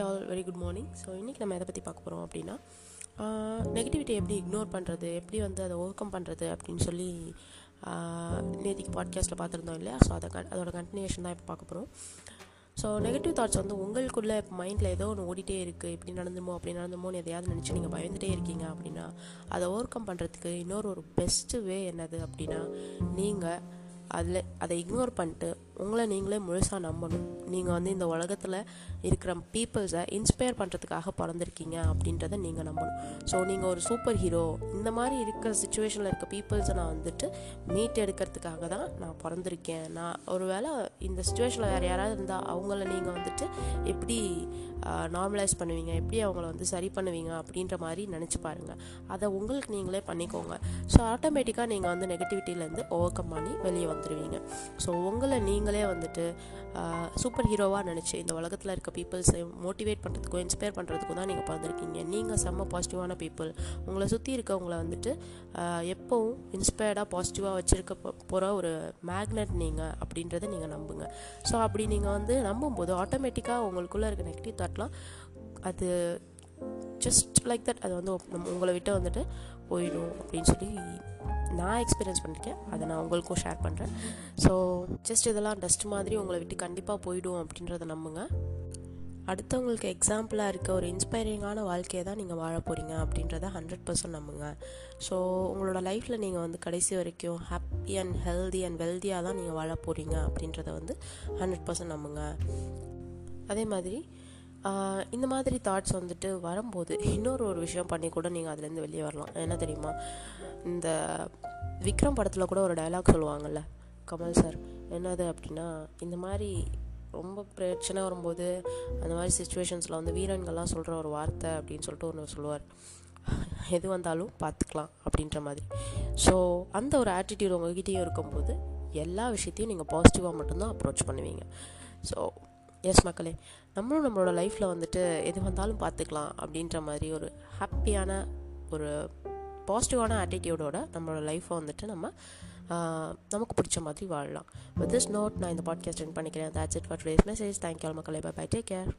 All very good morning so இன்றைக்கி நம்ம எதை பற்றி பார்க்க போகிறோம் அப்படின்னா நெகட்டிவிட்டி எப்படி இக்னோர் பண்ணுறது எப்படி வந்து அதை ஓவர் கம் பண்ணுறது அப்படின்னு சொல்லி நேற்றுக்கு பாட்காஸ்ட்டில் பார்த்துருந்தோம் இல்லையா? ஸோ அதை க அதோட கண்டினியூஷன் தான் இப்போ பார்க்க போகிறோம் ஸோ நெகட்டிவ் தாட்ஸ் வந்து உங்களுக்குள்ளே இப்போ மைண்டில் ஏதோ ஒன்று ஓடிட்டே இருக்குது இப்படி நடந்துமோ அப்படி நடந்துமோன்னு எதையாவது நினச்சி நீங்கள் பயந்துகிட்டே இருக்கீங்க அப்படின்னா அதை ஓவர் கம் பண்ணுறதுக்கு இன்னொரு ஒரு பெஸ்ட்டு வே என்னது அப்படின்னா நீங்கள் அதில் அதை இக்னோர் பண்ணிட்டு உங்களை நீங்களே முழுசாக நம்பணும். நீங்கள் வந்து இந்த உலகத்தில் இருக்கிற பீப்புள்ஸை இன்ஸ்பயர் பண்ணுறதுக்காக பிறந்திருக்கீங்க அப்படின்றத நீங்கள் நம்பணும். ஸோ நீங்கள் ஒரு சூப்பர் ஹீரோ இந்த மாதிரி இருக்கிற சுச்சுவேஷனில் இருக்க பீப்புள்ஸை நான் வந்துட்டு மீட் எடுக்கிறதுக்காக தான் நான் பிறந்திருக்கேன். நான் ஒரு வேளை இந்த சுச்சுவேஷனில் வேறு யாராவது இருந்தால் அவங்கள நீங்கள் வந்துட்டு எப்படி நார்மலைஸ் பண்ணுவீங்க. எப்படி அவங்கள வந்து சரி பண்ணுவீங்க அப்படின்ற மாதிரி நினச்சி பாருங்கள் அதை உங்களுக்கு நீங்களே பண்ணிக்கோங்க. ஸோ ஆட்டோமேட்டிக்காக நீங்கள் வந்து நெகட்டிவிட்டியிலேருந்து ஓவர் கம் பண்ணி வெளியே வந்துடுவீங்க ஸோ உங்களை நீங்களே வந்துட்டு சூப்பர் ஹீரோவாக நினச்சி இந்த உலகத்தில் இருக்க பீப்புள்ஸை மோட்டிவேட் பண்ணுறதுக்கும் இன்ஸ்பயர் பண்ணுறதுக்கும் தான் நீங்கள் பிறந்திருக்கீங்க. நீங்கள் செம்ம பாசிட்டிவான பீப்புள் உங்களை சுற்றி இருக்கவங்கள வந்துட்டு எப்போவும் இன்ஸ்பயர்டாக பாசிட்டிவாக வச்சுருக்க போகிற ஒரு மேக்னெட் நீங்கள் அப்படின்றத நீங்கள் நம்புங்க. ஸோ அப்படி நீங்கள் வந்து நம்பும்போது ஆட்டோமேட்டிக்காக உங்களுக்குள்ளே இருக்க நெகட்டிவ் இருக்கலாம் அது ஜஸ்ட் லைக் தட் அது வந்து நம்ம உங்களை விட்டு வந்துட்டு போயிடும் அப்படின்னு சொல்லி நான் எக்ஸ்பீரியன்ஸ் பண்ணியிருக்கேன் அதை நான் உங்களுக்கும் ஷேர் பண்ணுறேன் ஸோ ஜஸ்ட் இதெல்லாம் டஸ்ட் மாதிரி உங்களை விட்டு கண்டிப்பாக போயிடும் அப்படின்றத நம்புங்க. அடுத்தவங்களுக்கு எக்ஸாம்பிளாக இருக்க ஒரு இன்ஸ்பைரிங்கான வாழ்க்கையை தான் நீங்கள் வாழ போகிறீங்க அப்படின்றத ஹண்ட்ரட் பர்சன்ட் நம்புங்க. ஸோ உங்களோட லைஃப்பில் நீங்கள் வந்து கடைசி வரைக்கும் ஹாப்பி அண்ட் ஹெல்தி அண்ட் வெல்தியாக தான் நீங்கள் வாழ போகிறீங்க அப்படின்றத வந்து ஹண்ட்ரட் பர்சன்ட் நம்புங்க. அதே மாதிரி இந்த மாதிரி தாட்ஸ் வந்துட்டு வரும்போது இன்னொரு ஒரு விஷயம் பண்ணி கூட நீங்கள் அதுலேருந்து வெளியே வரலாம். என்ன தெரியுமா? இந்த விக்ரம் படத்தில் கூட ஒரு டைலாக் சொல்லுவாங்கள்ல கமல் சார் என்னது அப்படின்னா இந்த மாதிரி ரொம்ப பிரச்சனை வரும்போது அந்த மாதிரி சுச்சுவேஷன்ஸில் வந்து வீரன்கள்லாம் சொல்கிற ஒரு வார்த்தை அப்படின்னு சொல்லிட்டு ஒன்று சொல்லுவார். எது வந்தாலும் பார்த்துக்கலாம் அப்படின்ற மாதிரி. ஸோ அந்த ஒரு ஆட்டிடியூட் உங்ககிட்டயும் இருக்கும்போது எல்லா விஷயத்தையும் நீங்கள் பாசிட்டிவாக மட்டும்தான் அப்ரோச் பண்ணுவீங்க. ஸோ எஸ் மக்களே. நம்மளும் நம்மளோட லைஃப்பில் வந்துட்டு எது வந்தாலும் பார்த்துக்கலாம் அப்படின்ற மாதிரி ஒரு ஹாப்பியான ஒரு பாசிட்டிவான ஆட்டிடியூடோட நம்மளோட லைஃப்பை வந்துட்டு நம்ம நமக்கு பிடிச்ச மாதிரி வாழலாம். வித் திஸ் நோட் நான் இந்த பாட்காஸ்ட் ரன் பண்ணிக்கிறேன். That's it for today's message thank you all மக்களை. Bye bye take care